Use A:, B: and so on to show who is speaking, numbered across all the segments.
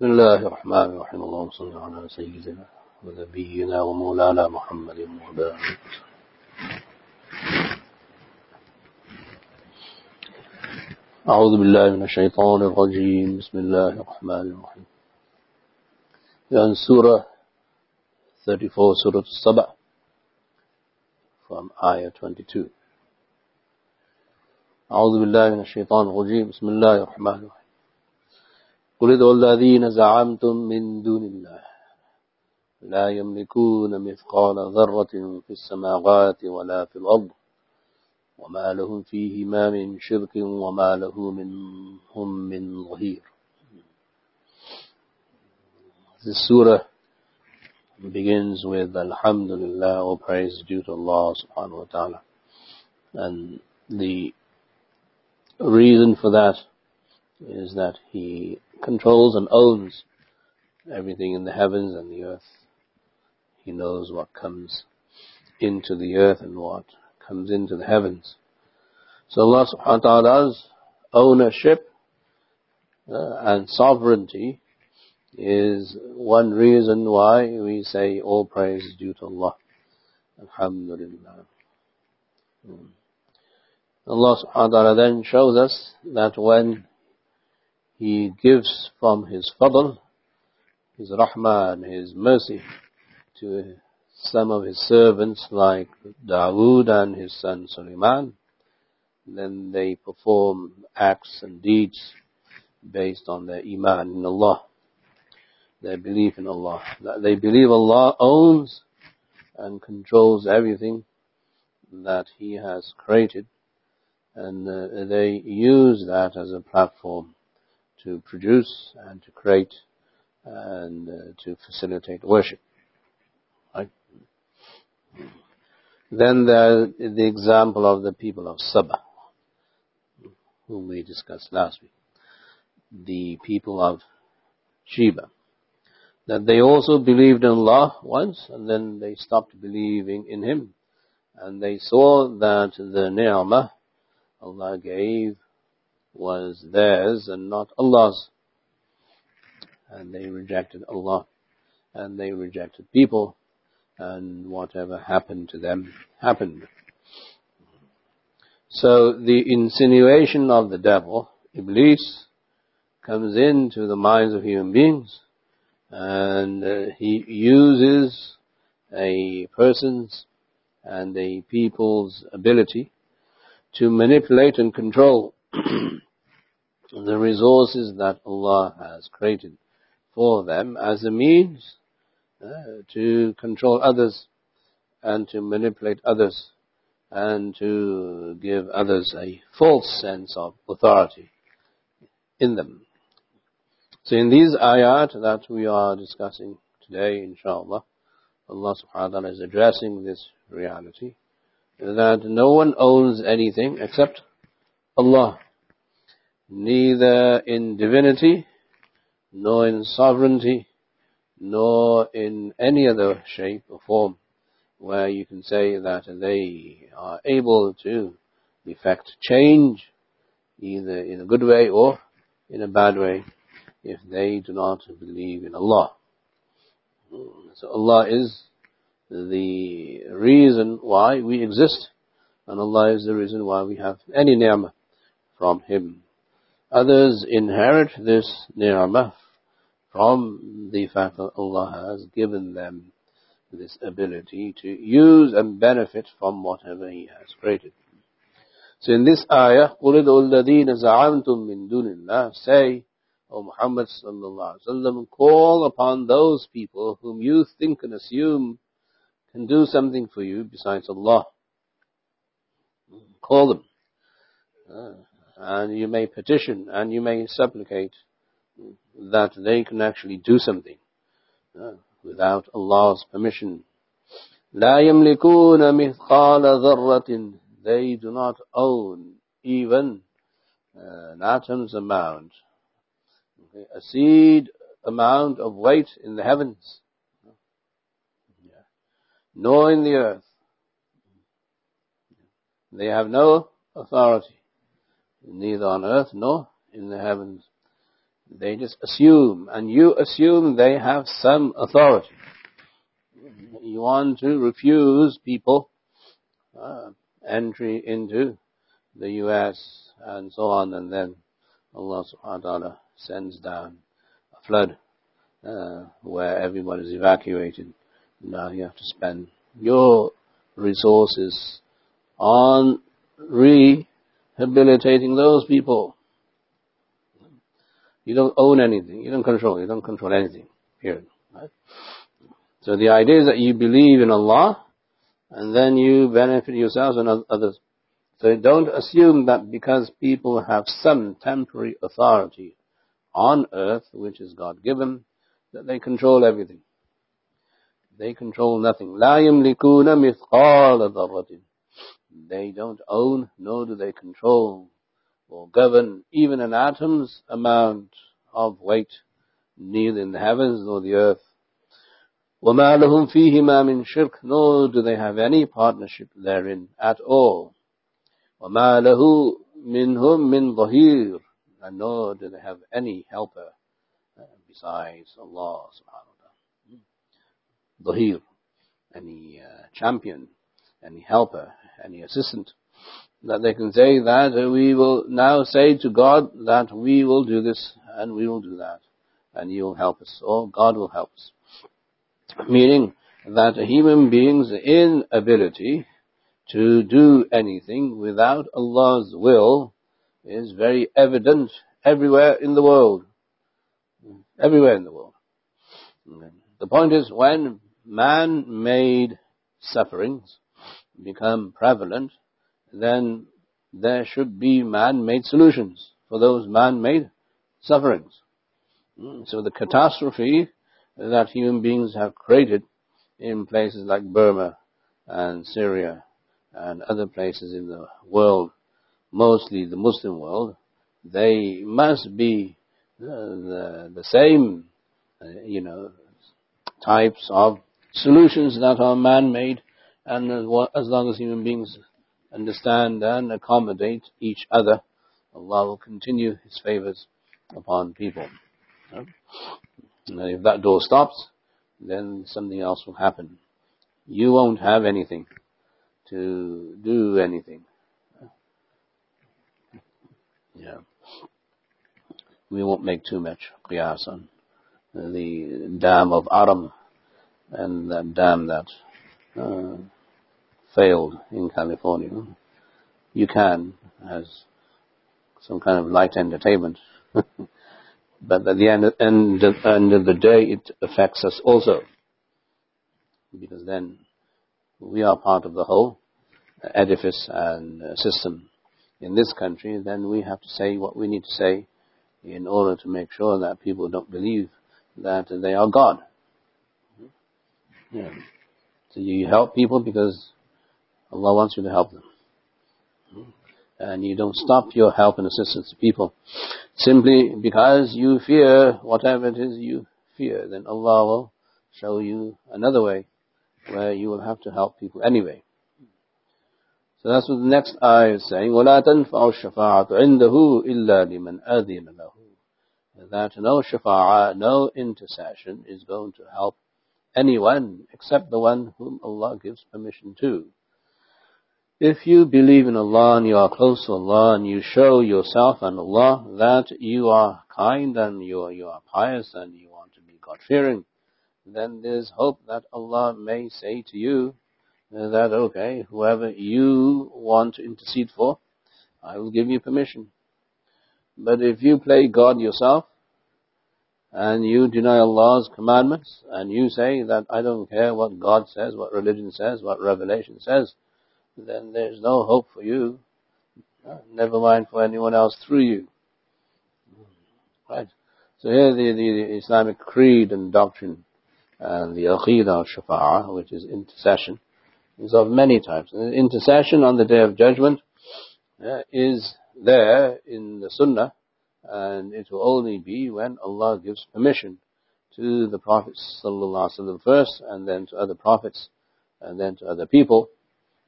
A: بسم الله الرحمن الرحيم. اللهم صل على سيدنا ونبينا ومولانا محمد وعلى أعوذ بالله من الشيطان الرجيم. بسم الله الرحمن الرحيم. يعني سورة 34 سورة السبع from ayah 22 أعوذ بالله من الشيطان الرجيم. بسم الله الرحمن الرحيم. قل ادعوا الذين زعمتم من دون الله لا يملكون مثقال ذرة في السماوات ولا في الأرض وما لهم فيهما من شرك وما له منهم من ظهير This surah begins with Alhamdulillah, all praise due to Allah subhanahu wa ta'ala. And the reason for that is that He controls and owns everything in the heavens and the earth. He knows what comes into the earth and what comes into the heavens. So Allah subhanahu wa ta'ala's ownership uh, and sovereignty is one reason why we say all praise is due to Allah. Alhamdulillah. Hmm. Allah subhanahu wa ta'ala then shows us that when He gives from His fadl, His rahmah and His mercy to some of His servants like Dawood and his son Sulaiman, then they perform acts and deeds based on their iman in Allah, their belief in Allah. That They believe Allah owns and controls everything that He has created. And uh, they use that as a platform to produce and to create and uh, to facilitate worship. Right? Then there's the example of the people of Saba, whom we discussed last week. The people of Sheba. That they also believed in Allah once and then they stopped believing in Him. And they saw that the ni'mah Allah gave was theirs and not Allah's. And they rejected Allah. And they rejected people. And whatever happened to them happened. So the insinuation of the devil, Iblis, comes into the minds of human beings and uh, he uses a person's and a people's ability to manipulate and control the resources that Allah has created for them as a means uh, to control others and to manipulate others and to give others a false sense of authority in them. So in these ayat that we are discussing today, inshallah, Allah subhanahu wa ta'ala is addressing this reality that no one owns anything except Allah. Neither in divinity, nor in sovereignty, nor in any other shape or form where you can say that they are able to effect change either in a good way or in a bad way if they do not believe in Allah. So Allah is the reason why we exist. And Allah is the reason why we have any ni'mah from Him. Others inherit this ni'mah from the fact that Allah has given them this ability to use and benefit from whatever He has created. So in this ayah, قُلِ الَّذِينَ زَعَمْتُم مِّن دُونِ اللَّهِ Say, O Muhammad sallallahu alaihi wasallam, call upon those people whom you think and assume can do something for you besides Allah. Call them. Uh, and you may petition and you may supplicate that they can actually do something uh, without Allah's permission. لا يملكون مثقال ذرة They do not own even uh, an atom's amount, okay, a seed amount of weight in the heavens nor in the earth. They have no authority, neither on earth nor in the heavens. They just assume, and you assume they have some authority. You want to refuse people uh, entry into the U.S. and so on, and then Allah subhanahu wa ta'ala sends down a flood uh, where everyone is evacuated. Now you have to spend your resources on rehabilitating those people. You don't own anything. You don't control. You don't control anything. Period. Right? So the idea is that you believe in Allah, and then you benefit yourselves and others. So don't assume that because people have some temporary authority on earth, which is God given, that they control everything. They control nothing. لا يملكون مثقال ذرة. They don't own, nor do they control or govern even an atom's amount of weight, neither in the heavens nor the earth. وَمَا لَهُمْ فِيهِمَا مِنْ شِرْكٍ Nor do they have any partnership therein at all. وَمَا لَهُ مِنْهُمْ مِنْ ظَهِيرٍ And nor do they have any helper uh, besides Allah subhanahu wa ta'ala. Dhahir, any uh, champion, any helper, any assistant. That they can say that we will now say to God that we will do this and we will do that and you will help us or God will help us. Meaning that a human being's inability to do anything without Allah's will is very evident everywhere in the world. Everywhere in the world. The point is when man-made sufferings become prevalent, then there should be man-made solutions for those man-made sufferings. So the catastrophe that human beings have created in places like Burma and Syria and other places in the world, mostly the Muslim world, they must be the, the, the same, uh, you know, types of solutions that are man-made and as long as human beings understand and accommodate each other, Allah will continue His favors upon people. And if that door stops, then something else will happen. You won't have anything to do anything. Yeah. We won't make too much qiyas on the dam of Arim and that dam that uh, failed in California. You can as some kind of light entertainment. but at the end, end, end of the day, it affects us also. Because then we are part of the whole edifice and system in this country, then we have to say what we need to say in order to make sure that people don't believe that they are God. Yeah. So you help people because Allah wants you to help them. And you don't stop your help and assistance to people simply because you fear whatever it is you fear. Then Allah will show you another way where you will have to help people anyway. So that's what the next ayah is saying. وَلَا تَنْفَعُ الشَّفَاعَةُ عِنْدَهُ إِلَّا لِمَنْ أَذِنَ لَهُ That no shafa'a, no intercession is going to help anyone except the one whom Allah gives permission to. If you believe in Allah and you are close to Allah and you show yourself and Allah that you are kind and you are, you are pious and you want to be God-fearing, then there's hope that Allah may say to you that, okay, whoever you want to intercede for, I will give you permission. But if you play God yourself, and you deny Allah's commandments, and you say that I don't care what God says, what religion says, what revelation says, then there's no hope for you. Never mind for anyone else through you. Right? So here the, the, Islamic creed and doctrine and the aqidah shafa'ah, which is intercession, is of many types. Intercession on the day of judgment uh, is there in the sunnah and it will only be when Allah gives permission to the prophets sallallahu first and then to other prophets and then to other people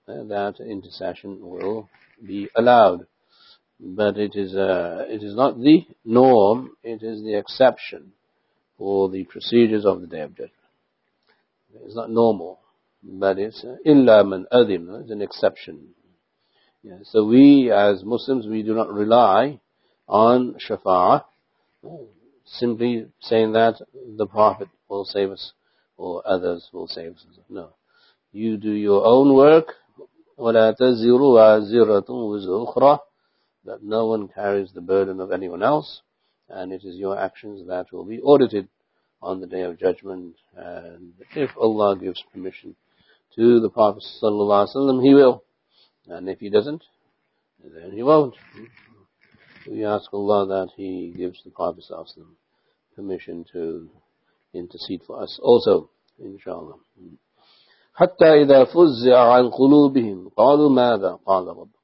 A: that intercession will be allowed. but it is, uh, it is not the norm, it is the exception for the procedures of the Day of Judgment. It's not normal, but it's uh, illa man adim, it's an exception. Yeah, so we as Muslims, we do not rely on Shafa'a, simply saying that the Prophet will save us or others will save us. No. You do your own work. وَلَا That no one carries the burden of anyone else and it is your actions that will be audited on the Day of Judgment and if Allah gives permission to the Prophet ﷺ, he will. And if he doesn't, then he won't. We ask Allah that He gives the Prophet ﷺ permission to intercede for us also, inshallah. حتى إذا فزع عن قلوبهم قالوا ماذا قال ربهم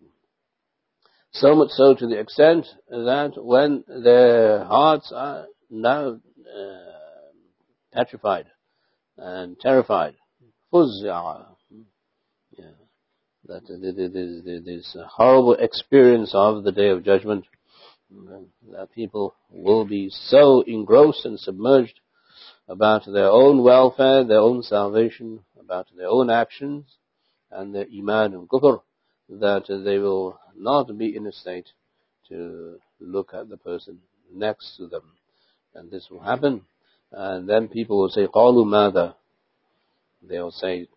A: so much so to the extent that when their hearts are now uh, petrified and terrified, fuz'a, yeah, that there's this horrible experience of the day of judgment, that people will be so engrossed and submerged about their own welfare, their own salvation, about their own actions, and their iman and kufr, that they will not be in a state to look at the person next to them. And this will happen. And then people will say, قَالُوا مَاذَا They will say,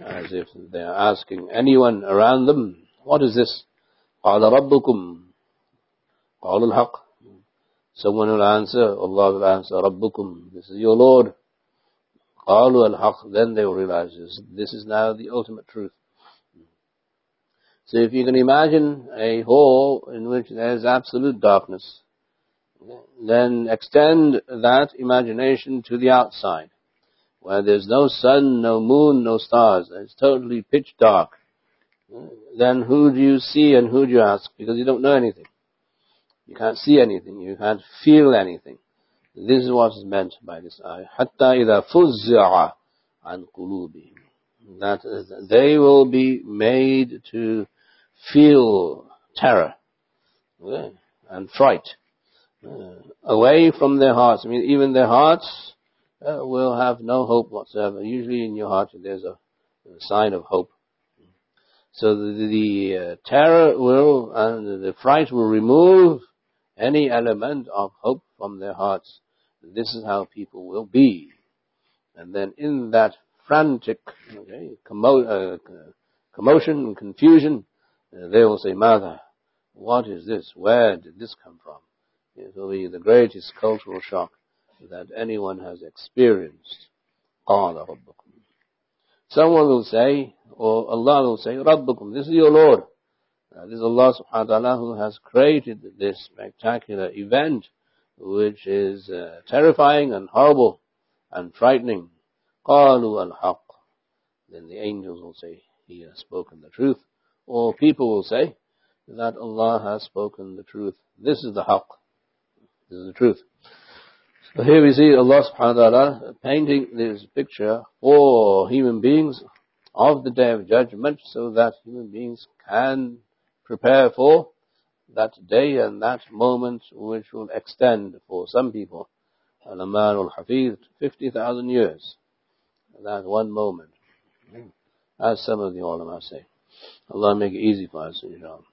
A: as if they are asking anyone around them, what is this? قَالَ رَبُّكُمْ قَالُوا الْحَقِّ Someone will answer, Allah will answer, رَبُّكُمْ This is your Lord. قَالُوا الْحَقِّ Then they will realize this. This is now the ultimate truth. So if you can imagine a hole in which there is absolute darkness, then extend that imagination to the outside, where there's no sun, no moon, no stars. It's totally pitch dark. Then who do you see and who do you ask? Because you don't know anything. You can't see anything. You can't feel anything. This is what is meant by this ayah. حَتَّى إِذَا فُزِّعَ عَنْ قُلُوبِهِمْ That they will be made to feel terror and fright uh, away from their hearts. I mean, even their hearts uh, will have no hope whatsoever. Usually in your heart there's a, a sign of hope. So the, the uh, terror will and the fright will remove any element of hope from their hearts. This is how people will be. And then in that frantic okay, commo- uh, commotion and confusion, uh, they will say, Madha, what is this? Where did this come from? It will be the greatest cultural shock that anyone has experienced. Someone will say, or Allah will say, Rabbukum, this is your Lord. Uh, this is Allah subhanahu wa ta'ala who has created this spectacular event which is uh, terrifying and horrible and frightening. قَالُوا الْحَقِّ Then the angels will say, He has spoken the truth. Or people will say that Allah has spoken the truth. This is the haqq. This is the truth. So here we see Allah subhanahu wa ta'ala painting this picture for human beings of the day of judgment so that human beings can prepare for that day and that moment which will extend for some people al-aman al-hafiz 50,000 years that one moment as some of the ulama say Allah make it easy for us, inshallah.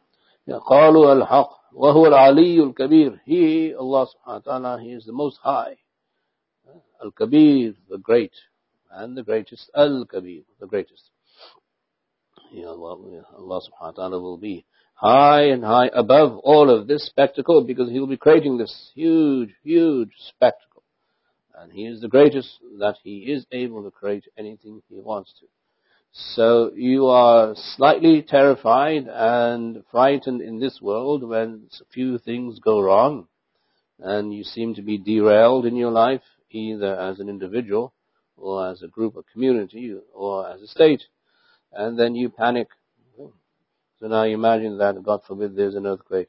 A: قالوا الحق وهو العلي الكبير He, Allah subhanahu wa ta'ala, He is the most high. Al-Kabir, the great, and the greatest. Al-Kabir, the greatest. Ya Allah, Allah subhanahu wa ta'ala will be high and high above all of this spectacle because He will be creating this huge, huge spectacle. And He is the greatest that He is able to create anything He wants to. So you are slightly terrified and frightened in this world when a few things go wrong and you seem to be derailed in your life, either as an individual or as a group or community or as a state. And then you panic. So now imagine that, God forbid, there's an earthquake.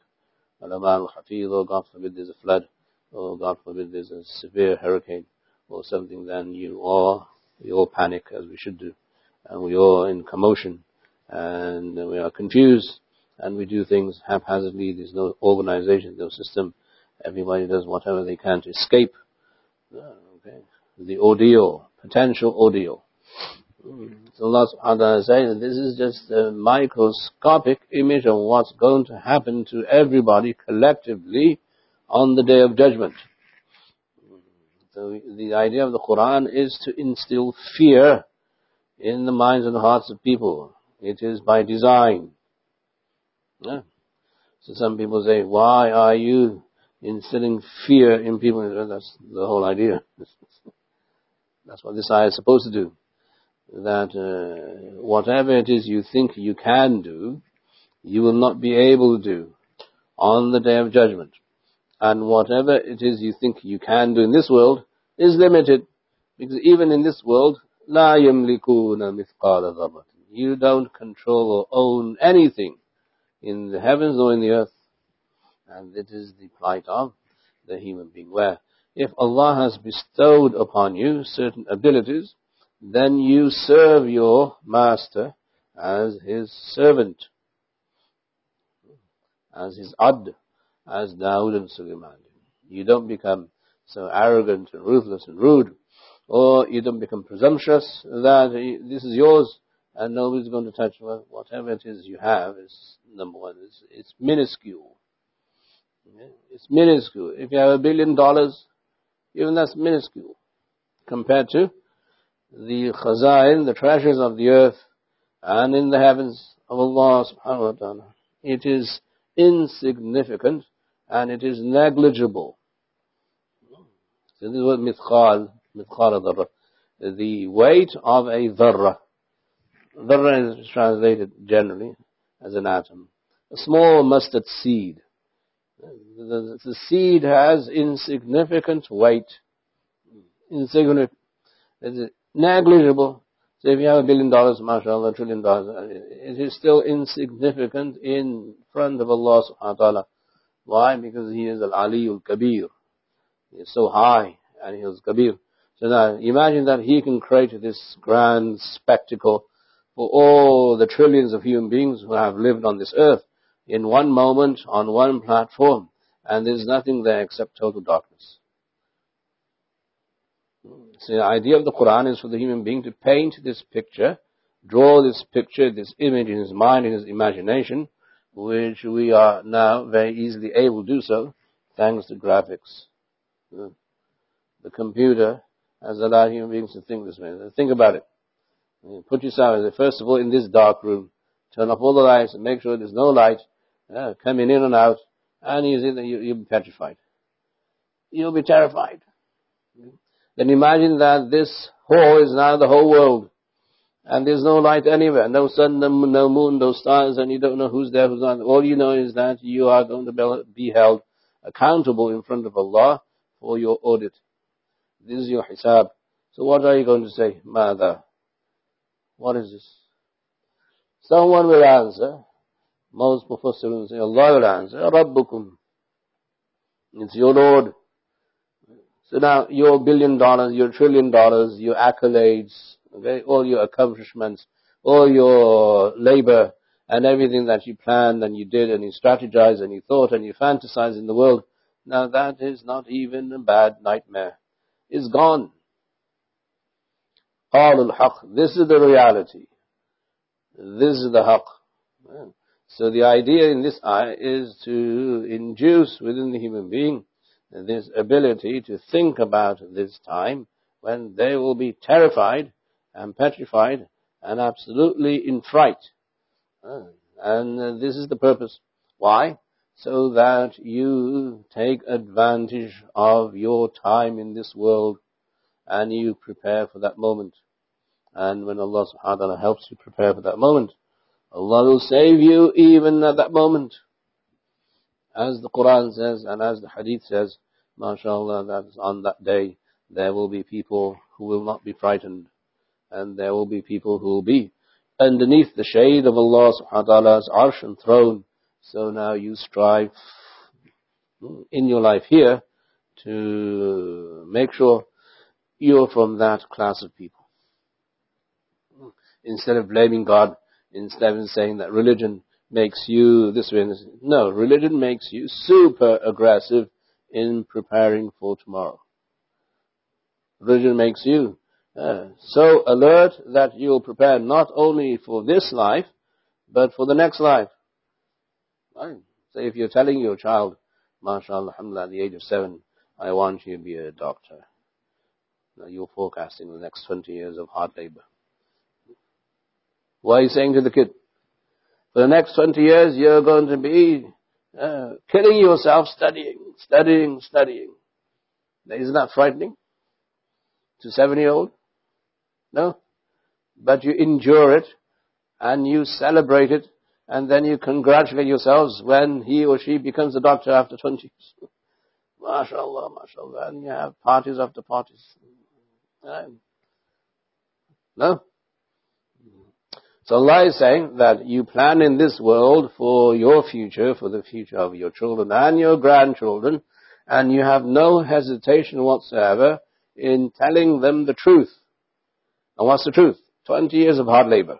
A: Or oh God forbid, there's a flood. Or God forbid, there's a severe hurricane or something. Then you all, we all panic as we should do and we are in commotion and we are confused and we do things haphazardly. There's no organization, no system. Everybody does whatever they can to escape uh, okay. the ordeal, potential ordeal. So Allah says this is just a microscopic image of what's going to happen to everybody collectively on the day of judgment. So the idea of the Quran is to instill fear in the minds and hearts of people. It is by design. Yeah. So some people say, why are you instilling fear in people? That's the whole idea. That's what this ayah is supposed to do That uh, whatever it is you think you can do, you will not be able to do on the day of judgment. And whatever it is you think you can do in this world is limited. Because even in this world, لا يملكون مثقال ذرة. You don't control or own anything in the heavens or in the earth. And it is the plight of the human being. Where if Allah has bestowed upon you certain abilities, then you serve your master as his servant, as his abd, as Dawood and Sulaiman. You don't become so arrogant and ruthless and rude, or you don't become presumptuous that this is yours and nobody's going to touch whatever it is you have is number one. It's, it's minuscule. It's minuscule. If you have a billion dollars, even that's minuscule compared to the khazain, the treasures of the earth and in the heavens of Allah subhanahu wa ta'ala. It is insignificant and it is negligible. So this is what mithqal, mithqal dharra. The weight of a dharra. Dharra is translated generally as an atom. A small mustard seed. The, the seed has insignificant weight. Insignificant. Negligible. So if you have a billion dollars, mashallah, a trillion dollars, uh, it is still insignificant in front of Allah subhanahu wa ta'ala. Why? Because He is Al-Aliyul Kabir. He is so high and He is Kabir. So now imagine that He can create this grand spectacle for all the trillions of human beings who have lived on this earth in one moment on one platform and there's nothing there except total darkness. The idea of the Quran is for the human being to paint this picture, draw this picture, this image in his mind, in his imagination, which we are now very easily able to do so thanks to graphics. The computer has allowed human beings to think this way. Think about it. Put yourself, first of all, in this dark room. Turn off all the lights and make sure there's no light uh, coming in and out. And you, you'll be petrified. You'll be terrified. Then imagine that this hall is now the whole world. And there's no light anywhere, no sun, no moon, no stars, and you don't know who's there, who's not. All you know is that you are going to be held accountable in front of Allah for your audit. This is your hisab. So what are you going to say? Madha? What is this? Someone will answer. Most Mufassirun say, Allah will answer. Rabbukum. It's your Lord. So now your billion dollars, your trillion dollars, your accolades, okay, all your accomplishments, all your labor and everything that you planned and you did and you strategized and you thought and you fantasized in the world, now that is not even a bad nightmare. It's gone. This is the reality. This is the haq. So the idea in this ayah is to induce within the human being this ability to think about this time when they will be terrified and petrified and absolutely in fright. Uh, and uh, this is the purpose. Why? So that you take advantage of your time in this world and you prepare for that moment. And when Allah subhanahu wa ta'ala helps you prepare for that moment, Allah will save you even at that moment. As the Quran says and as the Hadith says, MashaAllah, that on that day there will be people who will not be frightened and there will be people who will be underneath the shade of Allah subhanahu wa ta'ala's arsh and throne. So now you strive in your life here to make sure you're from that class of people. Instead of blaming God, instead of saying that religion makes you this way. No, religion makes you super aggressive in preparing for tomorrow. Religion makes you uh, so alert that you'll prepare not only for this life, but for the next life. Right? If you're telling your child, mashallah, alhamdulillah, at the age of seven, I want you to be a doctor. Now you're forecasting the next 20 years of hard labor. What are you saying to the kid? For the next 20 years, you're going to be uh, killing yourself studying, studying, studying. Isn't that frightening? To seven-year-old? No? But you endure it, and you celebrate it, and then you congratulate yourselves when he or she becomes a doctor after 20 years. MashaAllah, MashaAllah. And you have parties after parties. No? So Allah is saying that you plan in this world for your future, for the future of your children and your grandchildren, and you have no hesitation whatsoever in telling them the truth. And what's the truth? 20 years of hard labor.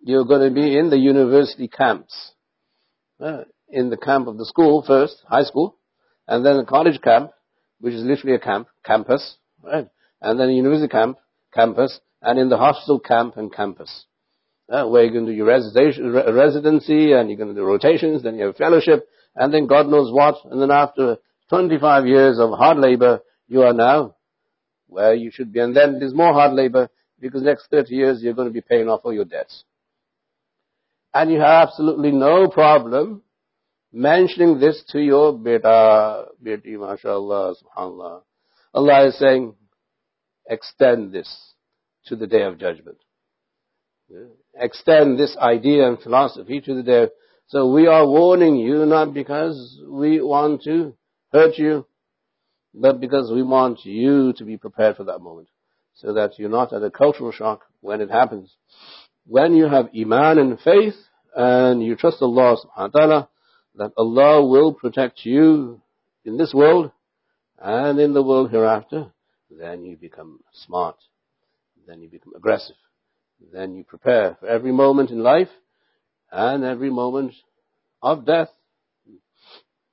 A: You're going to be in the university camps. Uh, in the camp of the school first, high school, and then the college camp, which is literally a camp, campus, right? And then a university camp, campus, and in the hostel camp and campus. Uh, where you're going to do your residency, and you're going to do rotations, then you have fellowship, and then God knows what, and then after 25 years of hard labor, you are now where you should be. And then there's more hard labor, because next 30 years you're going to be paying off all your debts. And you have absolutely no problem mentioning this to your beta, beti, mashallah, subhanallah. Allah is saying, extend this to the day of judgment. Extend this idea and philosophy to the day of, so we are warning you not because we want to hurt you, but because we want you to be prepared for that moment. So that you're not at a cultural shock when it happens. When you have iman and faith, and you trust Allah subhanahu wa ta'ala, that Allah will protect you in this world and in the world hereafter, then you become smart. Then you become aggressive. Then you prepare for every moment in life and every moment of death.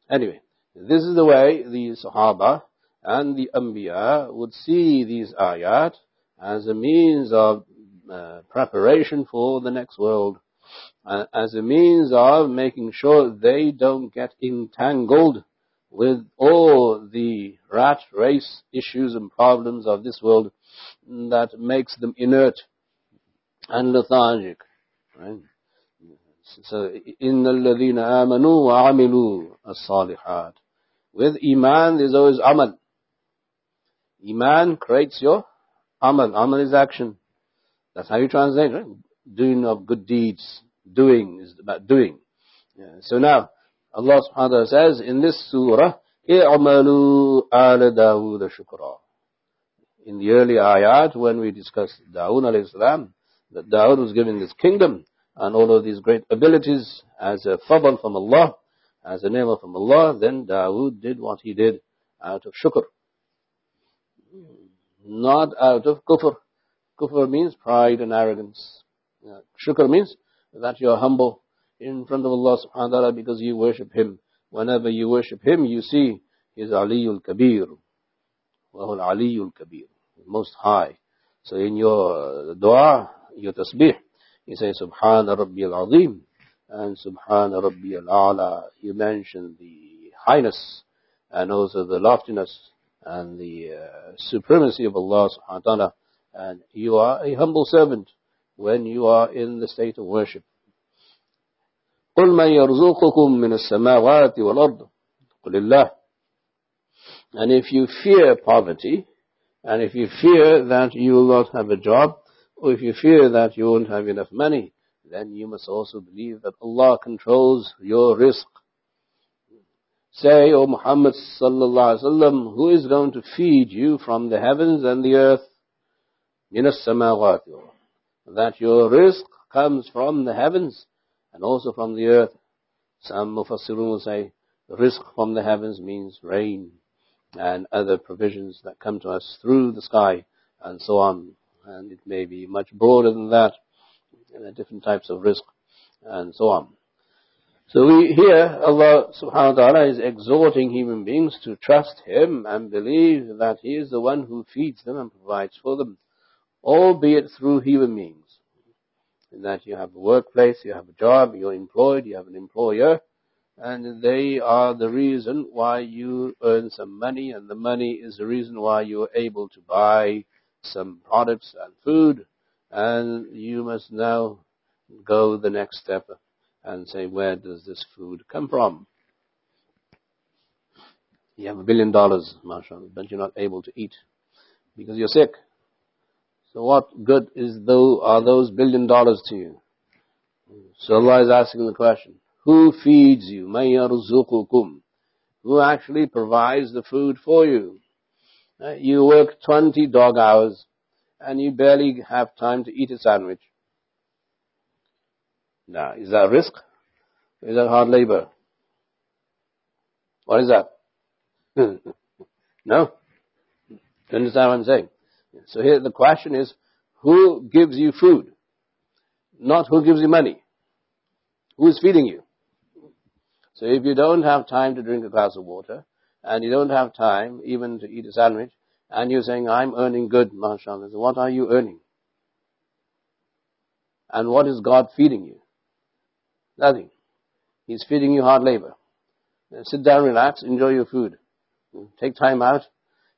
A: Anyway, this is the way the Sahaba and the Anbiya would see these ayat as a means of uh, preparation for the next world uh, as a means of making sure they don't get entangled with all the rat race issues and problems of this world that makes them inert and lethargic. Right? So, إِنَّ الَّذِينَ آمَنُوا وَعَمِلُوا الصَّالِحَاتِ With Iman, there's always Amal. Iman creates your Amal. Amal is action. That's how you translate, right? Doing of good deeds doing is about doing. Yeah. So now, Allah subhanahu wa ta'ala says in this surah, i'amalu ala Dawood shukra. in the early ayat, when we discussed Dawood alayhi salam, that Dawood was given this kingdom and all of these great abilities as a fadl from Allah, as a ni'mah from Allah, then Dawood did what he did out of shukr. Not out of kufr. Kufr means pride and arrogance. Shukr means that you are humble in front of Allah subhanahu wa ta'ala because you worship Him. Whenever you worship Him, you see His Aliyul Kabir. Wahul Aliyul Kabir. Most high. So in your dua, your tasbih, you say Subhana Rabbi al-Azim and Subhana Rabbi al-A'la. You mention the highness and also the loftiness and the uh, supremacy of Allah subhanahu wa ta'ala. And you are a humble servant when you are in the state of worship. قل من يرزقكم من السماوات والأرض قل الله and if you fear poverty and if you fear that you will not have a job, or if you fear that you won't have enough money, then you must also believe that Allah controls your rizq. Say, O Muhammad sallallahu alaihi wasallam, who is going to feed you from the heavens and the earth? Minas. That your rizq comes from the heavens and also from the earth. Some mufassirun will say, rizq from the heavens means rain and other provisions that come to us through the sky and so on. And it may be much broader than that, different types of rizq and so on. So we, here Allah subhanahu wa ta'ala is exhorting human beings to trust Him and believe that He is the one who feeds them and provides for them, albeit through human means. In that you have a workplace, you have a job, you're employed, you have an employer, and they are the reason why you earn some money, and the money is the reason why you're able to buy some products and food, and you must now go the next step and say, where does this food come from? You have a billion dollars, mashallah, but you're not able to eat because you're sick. So what good is though are those billion dollars to you? So Allah is asking the question, who feeds you? Mayaruzukum. Who actually provides the food for you? Uh, you work 20 dog hours and you barely have time to eat a sandwich. Now, is that rizq? Is that hard labor? What is that? no? You understand what I'm saying? So here the question is, who gives you food? Not who gives you money. Who is feeding you? So if you don't have time to drink a glass of water, and you don't have time even to eat a sandwich, and you're saying, I'm earning good, mashallah, so what are you earning? And what is God feeding you? Nothing. He's feeding you hard labor. Sit down, relax, enjoy your food. Take time out,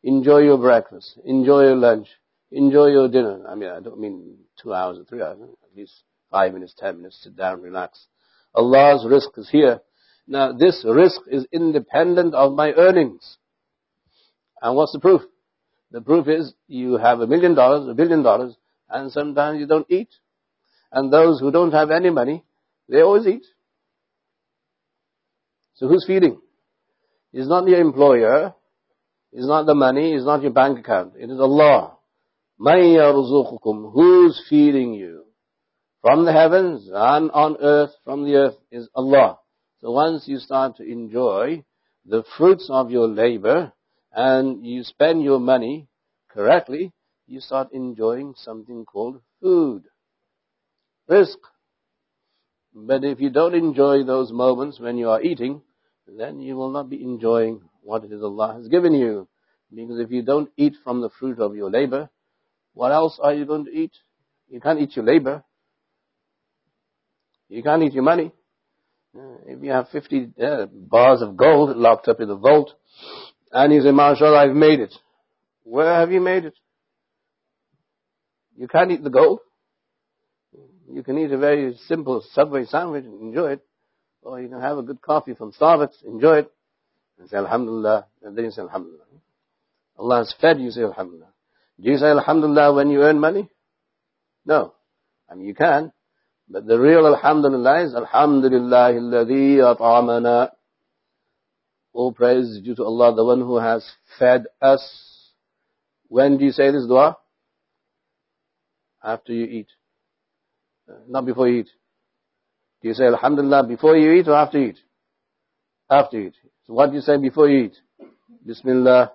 A: enjoy your breakfast, enjoy your lunch, enjoy your dinner. I mean, I don't mean two hours or three hours, at least five minutes, ten minutes, sit down, relax. Allah's rizq is here. Now, this rizq is independent of my earnings. And what's the proof? The proof is you have a million dollars, a billion dollars, and sometimes you don't eat. And those who don't have any money, they always eat. So who's feeding? It's not your employer. It's not the money. It's not your bank account. It is Allah. Who's feeding you? From the heavens and on earth, from the earth is Allah. So once you start to enjoy the fruits of your labor and you spend your money correctly, you start enjoying something called food. Rizq. But if you don't enjoy those moments when you are eating, then you will not be enjoying what it is Allah has given you. Because if you don't eat from the fruit of your labor, what else are you going to eat? You can't eat your labor. You can't eat your money. Uh, if you have 50 uh, bars of gold locked up in the vault, and you say, MashaAllah, I've made it. Where have you made it? You can't eat the gold. You can eat a very simple Subway sandwich and enjoy it. Or you can have a good coffee from Starbucks, enjoy it, and say Alhamdulillah, and then you say Alhamdulillah. Allah has fed you, say Alhamdulillah. Do you say Alhamdulillah when you earn money? No. I mean, you can. But the real Alhamdulillah is Alhamdulillah alladhi at'amana. All praise is due to Allah, the one who has fed us. When do you say this dua? After you eat. Uh, not before you eat. Do you say Alhamdulillah before you eat or after you eat? After you eat. So what do you say before you eat? Bismillah.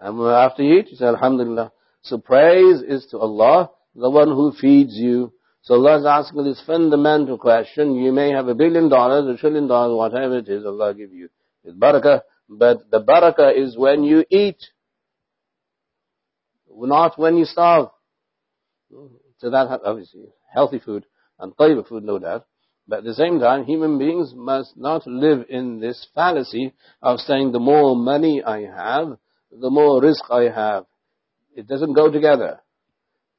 A: And after you eat, you say Alhamdulillah. So praise is to Allah, the one who feeds you. So Allah is asking this fundamental question. You may have a billion dollars, a trillion dollars, whatever it is, Allah give you His barakah. But the barakah is when you eat, not when you starve. So that obviously healthy food and tayyib food, no doubt. But at the same time, human beings must not live in this fallacy of saying the more money I have, the more rizq I have. It doesn't go together.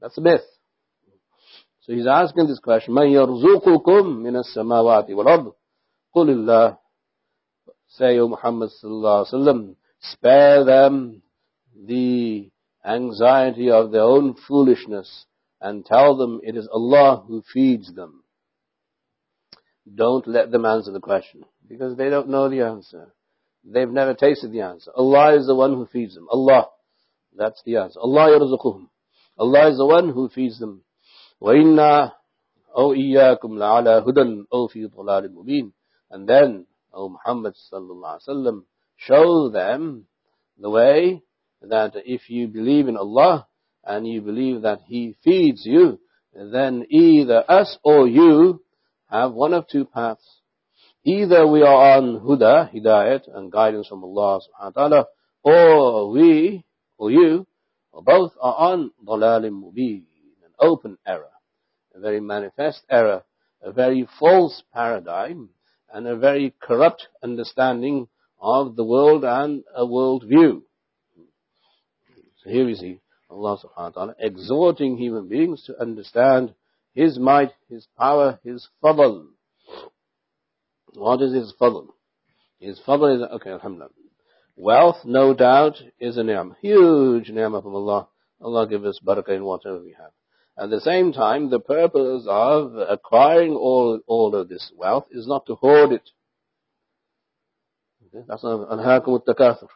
A: That's a myth. So he's asking this question, مَنْ يَرْزُقُكُمْ مِنَ السَّمَاوَاتِ وَالْأَرْضِ قُلِ اللَّهِ Say, O Muhammad sallallahu alaihi wasallam, spare them the anxiety of their own foolishness and tell them it is Allah who feeds them. Don't let them answer the question because they don't know the answer. They've never tasted the answer. Allah is the one who feeds them. Allah. That's the answer. Allah yarzuquhum. Allah is the one who feeds them. وَإِنَّا أَوْ إِيَّاكُمْ لَعَلَى هُدًى أَوْ فِي ضَلَالٍ مُبِينٍ And then, O Muhammad sallallahu alaihi wasallam, show them the way that if you believe in Allah and you believe that He feeds you, then either us or you have one of two paths. Either we are on huda, hidayat, and guidance from Allah subhanahu wa ta'ala, or we, or you, or both are on dalalim mubin, an open error, a very manifest error, a very false paradigm, and a very corrupt understanding of the world and a world view. So here we see Allah subhanahu wa ta'ala exhorting human beings to understand His might, His power, His fadl. What is His fadl? His fadl is, okay, alhamdulillah. Wealth, no doubt, is a ni'mah. Huge ni'mah from Allah. Allah give us barakah in whatever we have. At the same time, the purpose of acquiring all, all of this wealth is not to hoard it. Okay? That's anhaakum takathur.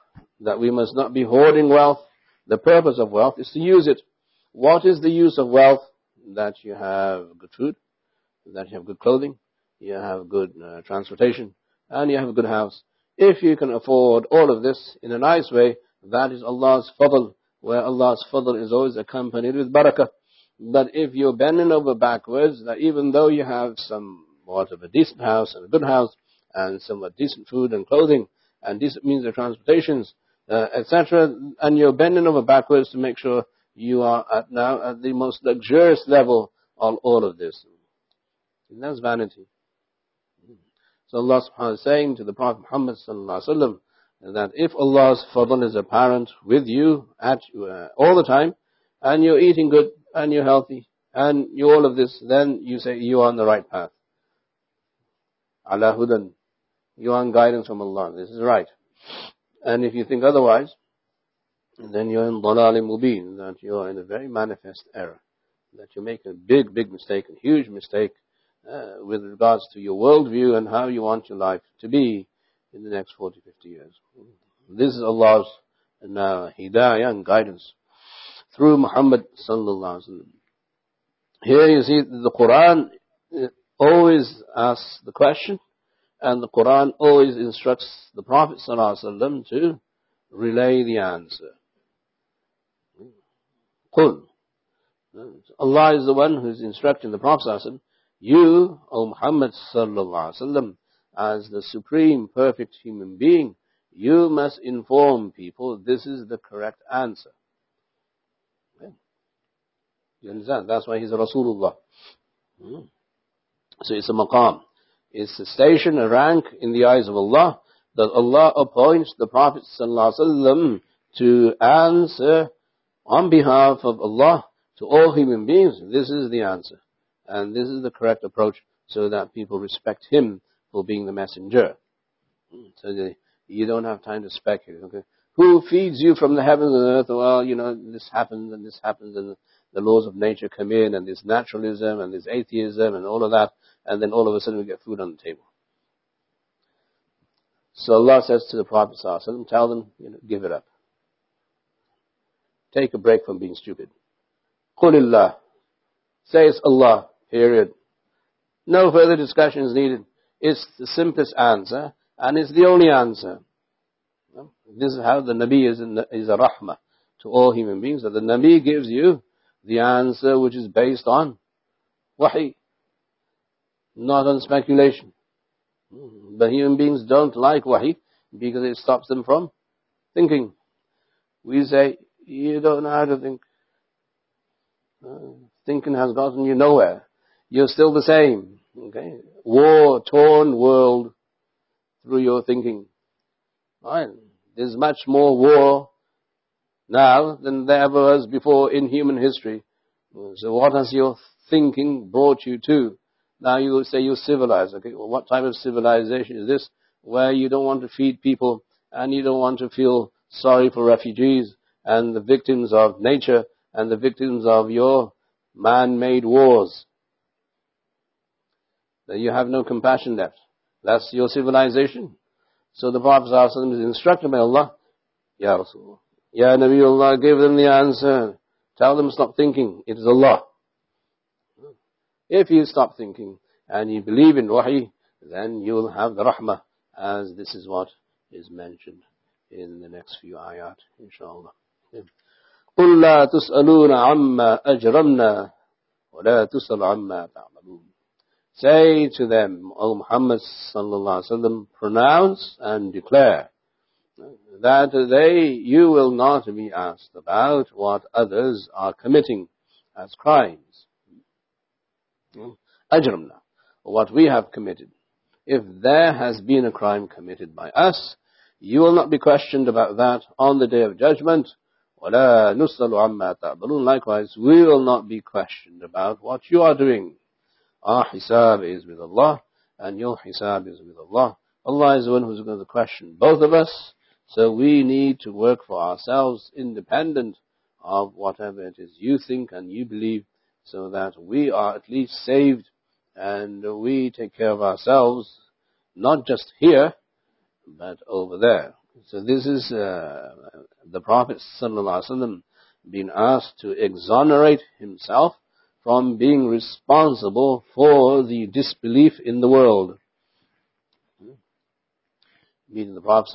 A: That we must not be hoarding wealth. The purpose of wealth is to use it. What is the use of wealth? That you have good food, that you have good clothing, you have good uh, transportation, and you have a good house. If you can afford all of this in a nice way, that is Allah's fadl, where Allah's fadl is always accompanied with barakah. But if you're bending over backwards, that even though you have somewhat of a decent house and a good house, and somewhat decent food and clothing, and decent means of transportations, uh, etc., and you're bending over backwards to make sure you are at now at the most luxurious level on all of this. And that's vanity. Allah subhanahu saying to the Prophet Muhammad sallallahu alaihi wasallam that if Allah's fadl is apparent with you at uh, all the time, and you're eating good, and you're healthy, and you all of this, then you say you are on the right path. Hudan. You are on guidance from Allah. This is right. And if you think otherwise, then you're in dalal mubin, that you're in a very manifest error. That you're making a big, big mistake, a huge mistake, uh, with regards to your worldview and how you want your life to be in the next 40, 50 years. This is Allah's uh, hidayah and guidance through Muhammad sallallahu alaihi wasallam. Here you see the Quran always asks the question, and the Quran always instructs the Prophet sallallahu alaihi wasallam to relay the answer. Qul. Allah is the one who's instructing the Prophet sallallahu. You, O Muhammad sallallahu alaihi wasallam, as the supreme perfect human being, you must inform people this is the correct answer. You understand? That's why he's a Rasulullah. Hmm. So it's a maqam. It's a station, a rank in the eyes of Allah that Allah appoints the Prophet ﷺ to answer on behalf of Allah to all human beings. This is the answer. And this is the correct approach so that people respect him for being the messenger. Hmm. So you don't have time to speculate. Okay? Who feeds you from the heavens and earth? Well, you know, this happens and this happens and the laws of nature come in and this naturalism and this atheism and all of that, and then all of a sudden we get food on the table. So Allah says to the Prophet tell them, you know, give it up. Take a break from being stupid. Qulillah. Say it's Allah, period. No further discussion is needed. It's the simplest answer, and it's the only answer. This is how the Nabi is, the, is a rahmah to all human beings, that the Nabi gives you the answer which is based on wahi, not on speculation. But human beings don't like wahi because it stops them from thinking. We say, you don't know how to think. Uh, thinking has gotten you nowhere. You're still the same. Okay? War, torn world through your thinking. Right? There's much more war now than there ever was before in human history. So what has your thinking brought you to? Now you say you're civilized. Okay, well, what type of civilization is this? Where you don't want to feed people and you don't want to feel sorry for refugees and the victims of nature and the victims of your man-made wars That you have no compassion left. That's your civilization. So the Prophet ﷺ is instructed by Allah, Ya Rasulullah, Ya Nabiullah, give them the answer. Tell them stop thinking. It is Allah. If you stop thinking and you believe in wahi, then you will have the rahmah as this is what is mentioned in the next few ayat, inshallah. قل لا تسألون عما أجرمنا وَلَا تُسْأَلُ عَمَّا تَعْمَلُونَ Say to them, O Muhammad sallallahu alaihi wasallam, pronounce and declare that they, you will not be asked about what others are committing as crimes. Ajramna, what we have committed. If there has been a crime committed by us, you will not be questioned about that on the day of judgment. Likewise, we will not be questioned about what you are doing. Our hisab is with Allah, and your hisab is with Allah. Allah is the one who's going to question both of us, so we need to work for ourselves independent of whatever it is you think and you believe, so that we are at least saved and we take care of ourselves, not just here, but over there. So this is uh, the Prophet ﷺ being asked to exonerate himself from being responsible for the disbelief in the world. Meaning the Prophet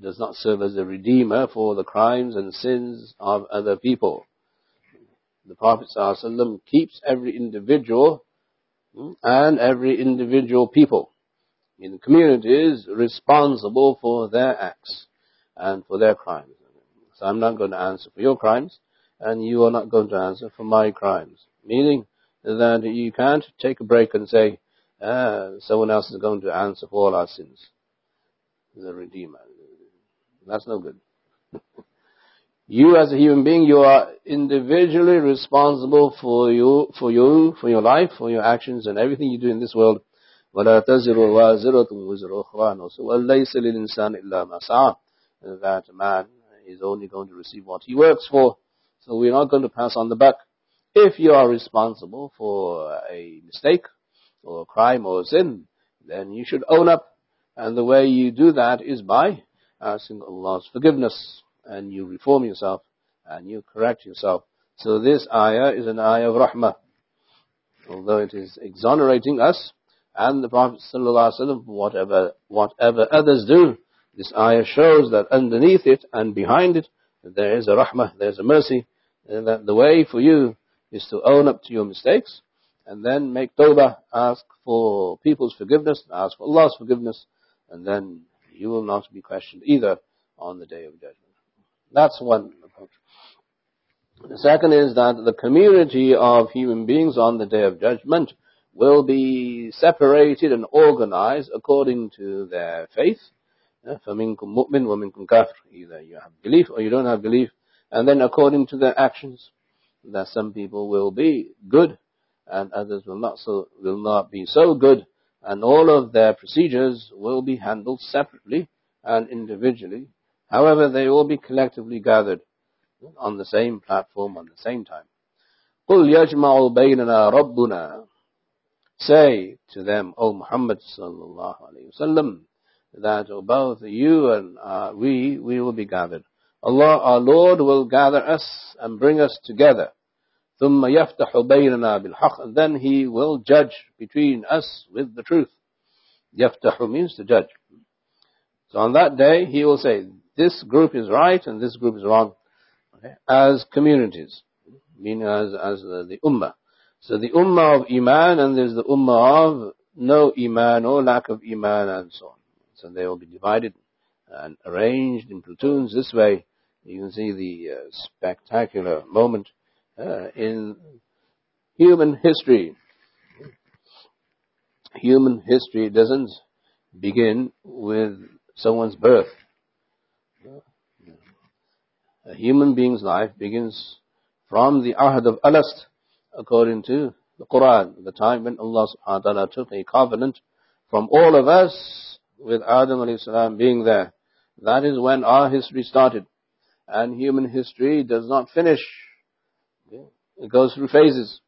A: does not serve as a redeemer for the crimes and sins of other people. The Prophet keeps every individual hmm, and every individual people in communities responsible for their acts and for their crimes. So I'm not going to answer for your crimes, and you are not going to answer for my crimes Meaning that you can't take a break and say, ah, someone else is going to answer for all our sins. The Redeemer. That's no good. you as a human being, you are individually responsible for you, for you, for your life, for your actions and everything you do in this world. ولا تزر وازرة وزر أخرى وليس للإنسان إلا ما سعى that man is only going to receive what he works for. So we're not going to pass on the buck. If you are responsible for a mistake or a crime or a sin, then you should own up. And the way you do that is by asking Allah's forgiveness. And you reform yourself and you correct yourself. So this ayah is an ayah of rahmah. Although it is exonerating us, and the Prophet ﷺ, whatever, whatever others do, this ayah shows that underneath it and behind it, there is a rahmah, there's a mercy, and that the way for you is to own up to your mistakes, and then make tawbah, ask for people's forgiveness, ask for Allah's forgiveness, and then you will not be questioned either on the day of judgment. That's one approach. The second is that the community of human beings on the day of judgment will be separated and organized according to their faith. فَمِنْكُمْ مُؤْمِنٌ وَمِنْكُمْ كَافِرٌ Either you have belief or you don't have belief. And then according to their actions, that some people will be good and others will not so will not be so good and all of their procedures will be handled separately and individually. However, they will be collectively gathered on the same platform at the same time. قُلْ يَجْمَعُ بَيْنَنَا رَبُّنَا Say to them, O Muhammad sallallahu alayhi wasallam, that both you and uh, we, we will be gathered. Allah, our Lord, will gather us and bring us together. ثم يفتح بيننا بالحق. Then He will judge between us with the truth. يفتح means to judge. So on that day, He will say, this group is right and this group is wrong. Okay? As communities, meaning as, as the, the ummah. So the ummah of iman and there's the ummah of no iman or lack of iman and so on. So they will be divided and arranged in platoons this way. you can see the uh, spectacular moment uh, in human history. Human history doesn't begin with someone's birth. A human being's life begins from the ahad of alast according to the Quran, the time when Allah subhanahu wa ta'ala took a covenant from all of us with Adam alayhi salam being there. That is when our history started. And human history does not finish. It goes through phases.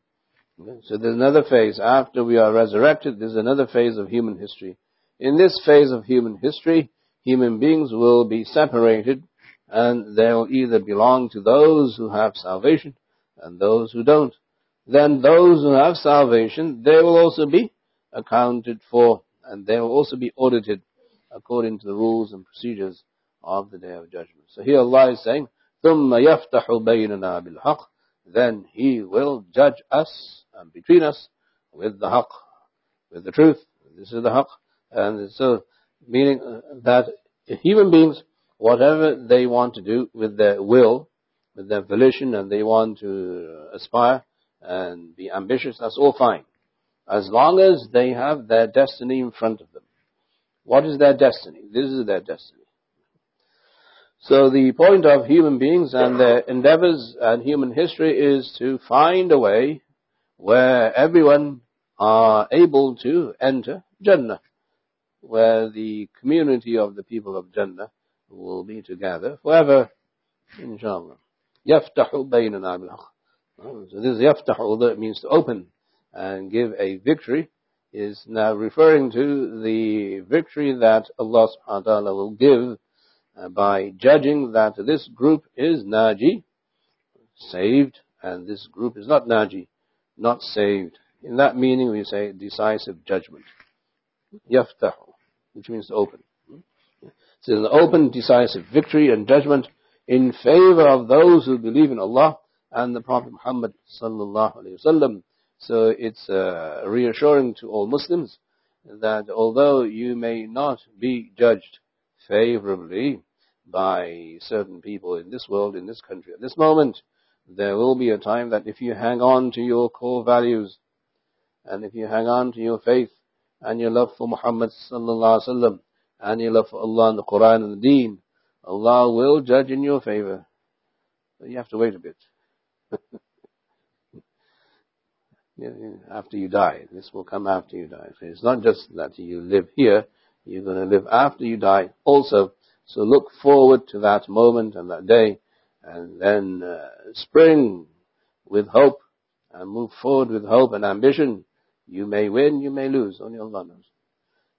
A: So there's another phase. After we are resurrected, there's another phase of human history. In this phase of human history, human beings will be separated and they will either belong to those who have salvation and those who don't then those who have salvation, they will also be accounted for and they will also be audited according to the rules and procedures of the day of judgment. So here Allah is saying, ثُمَّ يَفْتَحُ بَيْنَنَا بِالْحَقِّ then He will judge us and between us with the haqq, with the truth. This is the haqq. And so, meaning that human beings, whatever they want to do with their will, with their volition, and they want to aspire and be ambitious, that's all fine. As long as they have their destiny in front of them. What is their destiny? This is their destiny. So the point of human beings and their endeavors and human history is to find a way where everyone are able to enter Jannah, where the community of the people of Jannah will be together forever, inshallah. يَفْتَحُ بَيْنَنَا بِالْحَقِّ So this يَفْتَحُ, although it means to open and give a victory, is now referring to the victory that Allah subhanahu wa ta'ala will give uh, by judging that this group is Naji, saved, and this group is not Naji, not saved. In that meaning we say decisive judgment. Yaftahu, which means open. So an open, decisive victory and judgment in favor of those who believe in Allah and the Prophet Muhammad sallallahu alaihi wasallam. So it's uh, reassuring to all Muslims that although you may not be judged favorably by certain people in this world, in this country, at this moment, there will be a time that if you hang on to your core values, and if you hang on to your faith, and your love for Muhammad sallallahu alaihi wasallam, and your love for Allah and the Quran and the Deen, Allah will judge in your favor. But you have to wait a bit. after you die. This will come after you die. So it's not just that you live here, you're going to live after you die also. So look forward to that moment and that day, and then uh, spring with hope, and move forward with hope and ambition. You may win, you may lose, only Allah knows.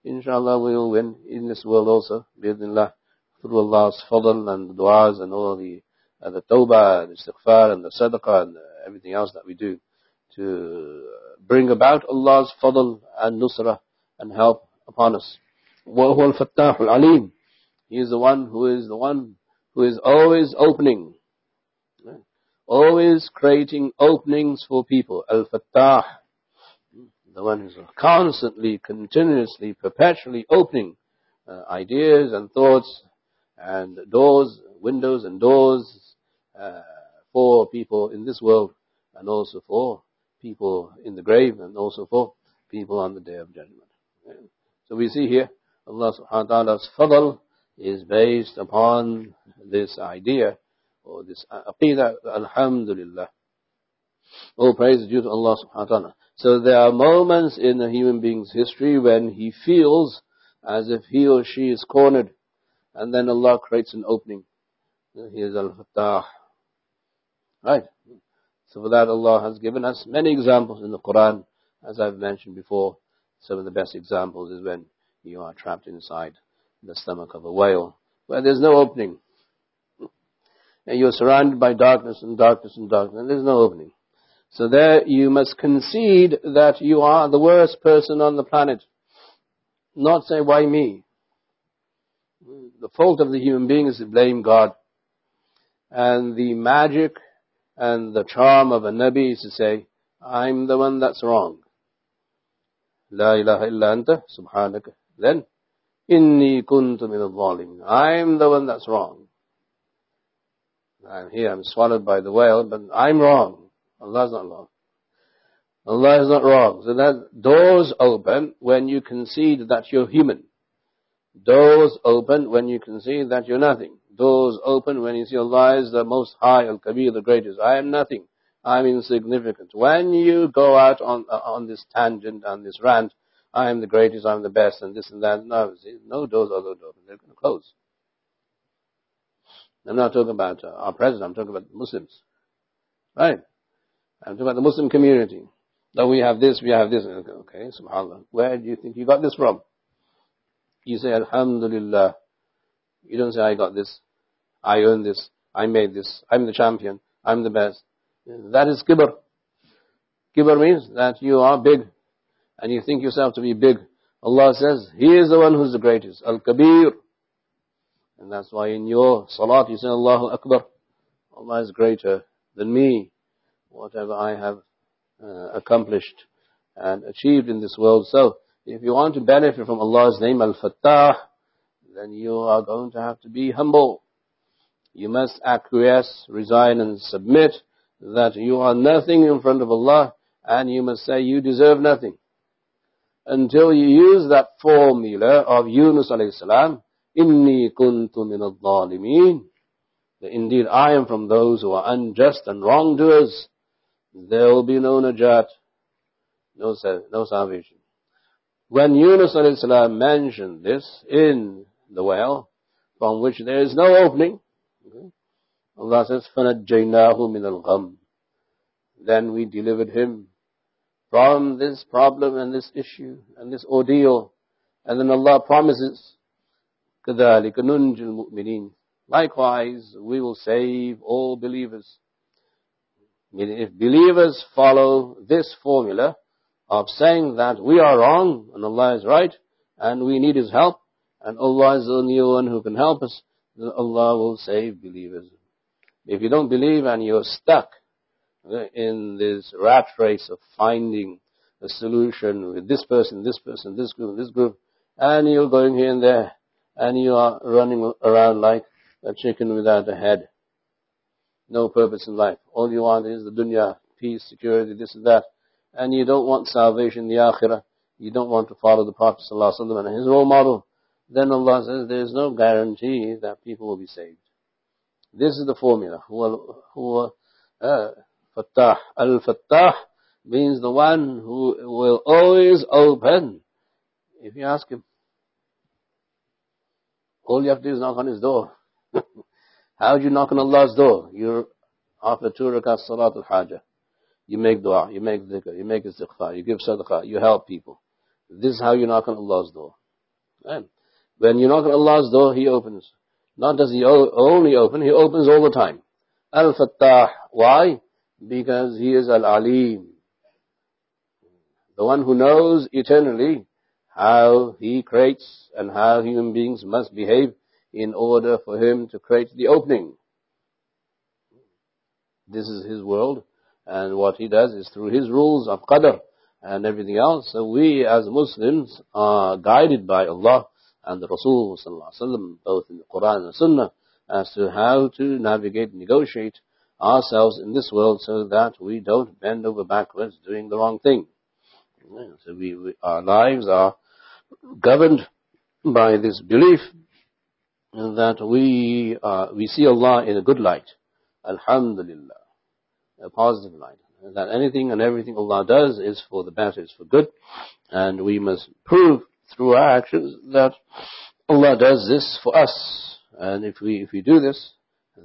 A: Inshallah we will win in this world also, bismillah, through Allah's fadl and the du'as and all the, uh, the tawbah and istighfar and the sadaqah and everything else that we do to bring about Allah's fadl and nusrah and help upon us. وَهُوَ الْفَتَّاحُ الْعَلِيمُ He is the one who is the one who is always opening, always creating openings for people. Al-Fattah, the one who's constantly, continuously, perpetually opening uh, ideas and thoughts and doors, windows and doors uh, for people in this world and also for people in the grave and also for people on the day of judgment. So we see here Allah subhanahu wa ta'ala's fadl is based upon this idea or this aqidah, alhamdulillah. All praise is due to Allah subhanahu wa ta'ala. So there are moments in a human being's history when he feels as if he or she is cornered and then Allah creates an opening. He is al-fattah. Right. So for that Allah has given us many examples in the Quran. As I've mentioned before, some of the best examples is when you are trapped inside the stomach of a whale, where there's no opening. And you're surrounded by darkness and darkness and darkness, and there's no opening. So there you must concede that you are the worst person on the planet. Not say, why me? The fault of the human being is to blame God. And the magic and the charm of a Nabi is to say, I'm the one that's wrong. La ilaha illa anta subhanaka. Then, inni kuntu min al I'm the one that's wrong. I'm here, I'm swallowed by the whale, but I'm wrong. Allah's not wrong. Allah is not wrong. So that doors open when you concede that you're human. Doors open when you concede that you're nothing doors open when you see Allah is the most high, Al-Kabir, the greatest. I am nothing. I'm insignificant. When you go out on, uh, on this tangent, on this rant, I am the greatest, I'm the best, and this and that. No, no doors are to open. They're going to close. I'm not talking about uh, our president. I'm talking about Muslims. Right? I'm talking about the Muslim community. That we have this, we have this. Okay, subhanAllah. Where do you think you got this from? You say, Alhamdulillah. You don't say, I got this. I earned this, I made this, I'm the champion, I'm the best. That is kibr. Kibr means that you are big and you think yourself to be big. Allah says, He is the one who's the greatest, Al-Kabir. And that's why in your salat you say Allahu Akbar. Allah is greater than me. whatever I have uh, accomplished and achieved in this world. So, if you want to benefit from Allah's name, Al-Fattah, then you are going to have to be humble. You must acquiesce, resign and submit that you are nothing in front of Allah and you must say you deserve nothing Until you use that formula of Yunus alayhi salam, Inni kuntu min al Indeed, I am from those who are unjust and wrongdoers. There will be no najat, no, no salvation. When Yunus alayhi salam mentioned this in the well, from which there is no opening, okay, Allah says, فَنَجَّيْنَاهُ مِنَ الْغَمِّ Then we delivered him from this problem and this issue and this ordeal. And then Allah promises, كَذَلِكَ نُنْجِ الْمُؤْمِنِينَ Likewise, we will save all believers. Meaning, if believers follow this formula of saying that we are wrong and Allah is right and we need His help and Allah is the only one who can help us, then Allah will save believers. If you don't believe and you're stuck in this rat race of finding a solution with this person, this person, this group, this group, and you're going here and there, and you are running around like a chicken without a head. No purpose in life. All you want is the dunya, peace, security, this and that. And you don't want salvation in the akhirah. You don't want to follow the Prophet ﷺ and his role model. Then Allah says there is no guarantee that people will be saved. This is the formula. Huwa, uh, Fattah. Al-Fattah means the one who will always open. If you ask him, all you have to do is knock on his door. How do you knock on Allah's door? You're after two rakat salat al-hajjah. You make dua, you make dhikr, you make istighfar, you give sadaqah, you help people. This is how you knock on Allah's door. And when you knock on Allah's door, He opens. Not does He only open, He opens all the time. Al-Fattah. Why? Because He is Al-Alim. The one who knows eternally how He creates and how human beings must behave in order for him to create the opening. This is his world, and what he does is through his rules of qadr and everything else. So we as Muslims are guided by Allah and the Rasul both in the Quran and the Sunnah, as to how to navigate, negotiate ourselves in this world so that we don't bend over backwards doing the wrong thing. So we, we, our lives are governed by this belief that we uh, we see Allah in a good light. Alhamdulillah. A positive light. That anything and everything Allah does is for the better, is for good. And we must prove through our actions that Allah does this for us. And if we if we do this,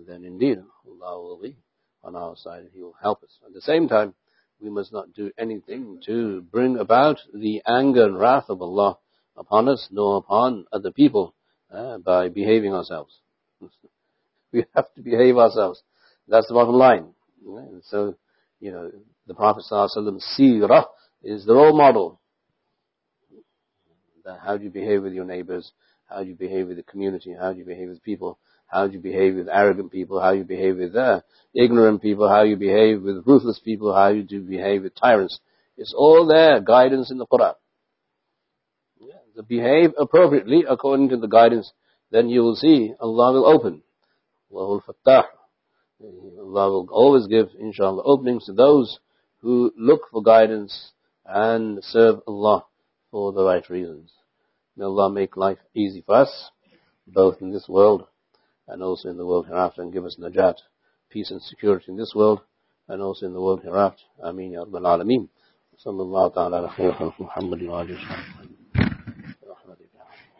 A: then indeed Allah will be on our side and He will help us. At the same time, we must not do anything to bring about the anger and wrath of Allah upon us, nor upon other people uh, by behaving ourselves. we have to behave ourselves. That's the bottom line. And so, you know, the Prophet ﷺ is the role model. How do you behave with your neighbors? How do you behave with the community? How do you behave with people? How do you behave with arrogant people? How do you behave with uh, ignorant people? How do you behave with ruthless people? How do you behave with tyrants? It's all there, guidance in the Quran to behave appropriately according to the guidance, then you will see Allah will open. Allah Fattah. Allah will always give, inshallah, openings to those who look for guidance and serve Allah for the right reasons. May Allah make life easy for us, both in this world and also in the world hereafter, and give us najat, peace and security in this world and also in the world hereafter. Ameen ya Rabbal Alameen. صلى الله تعالى على خير خلق محمد وآله وسلم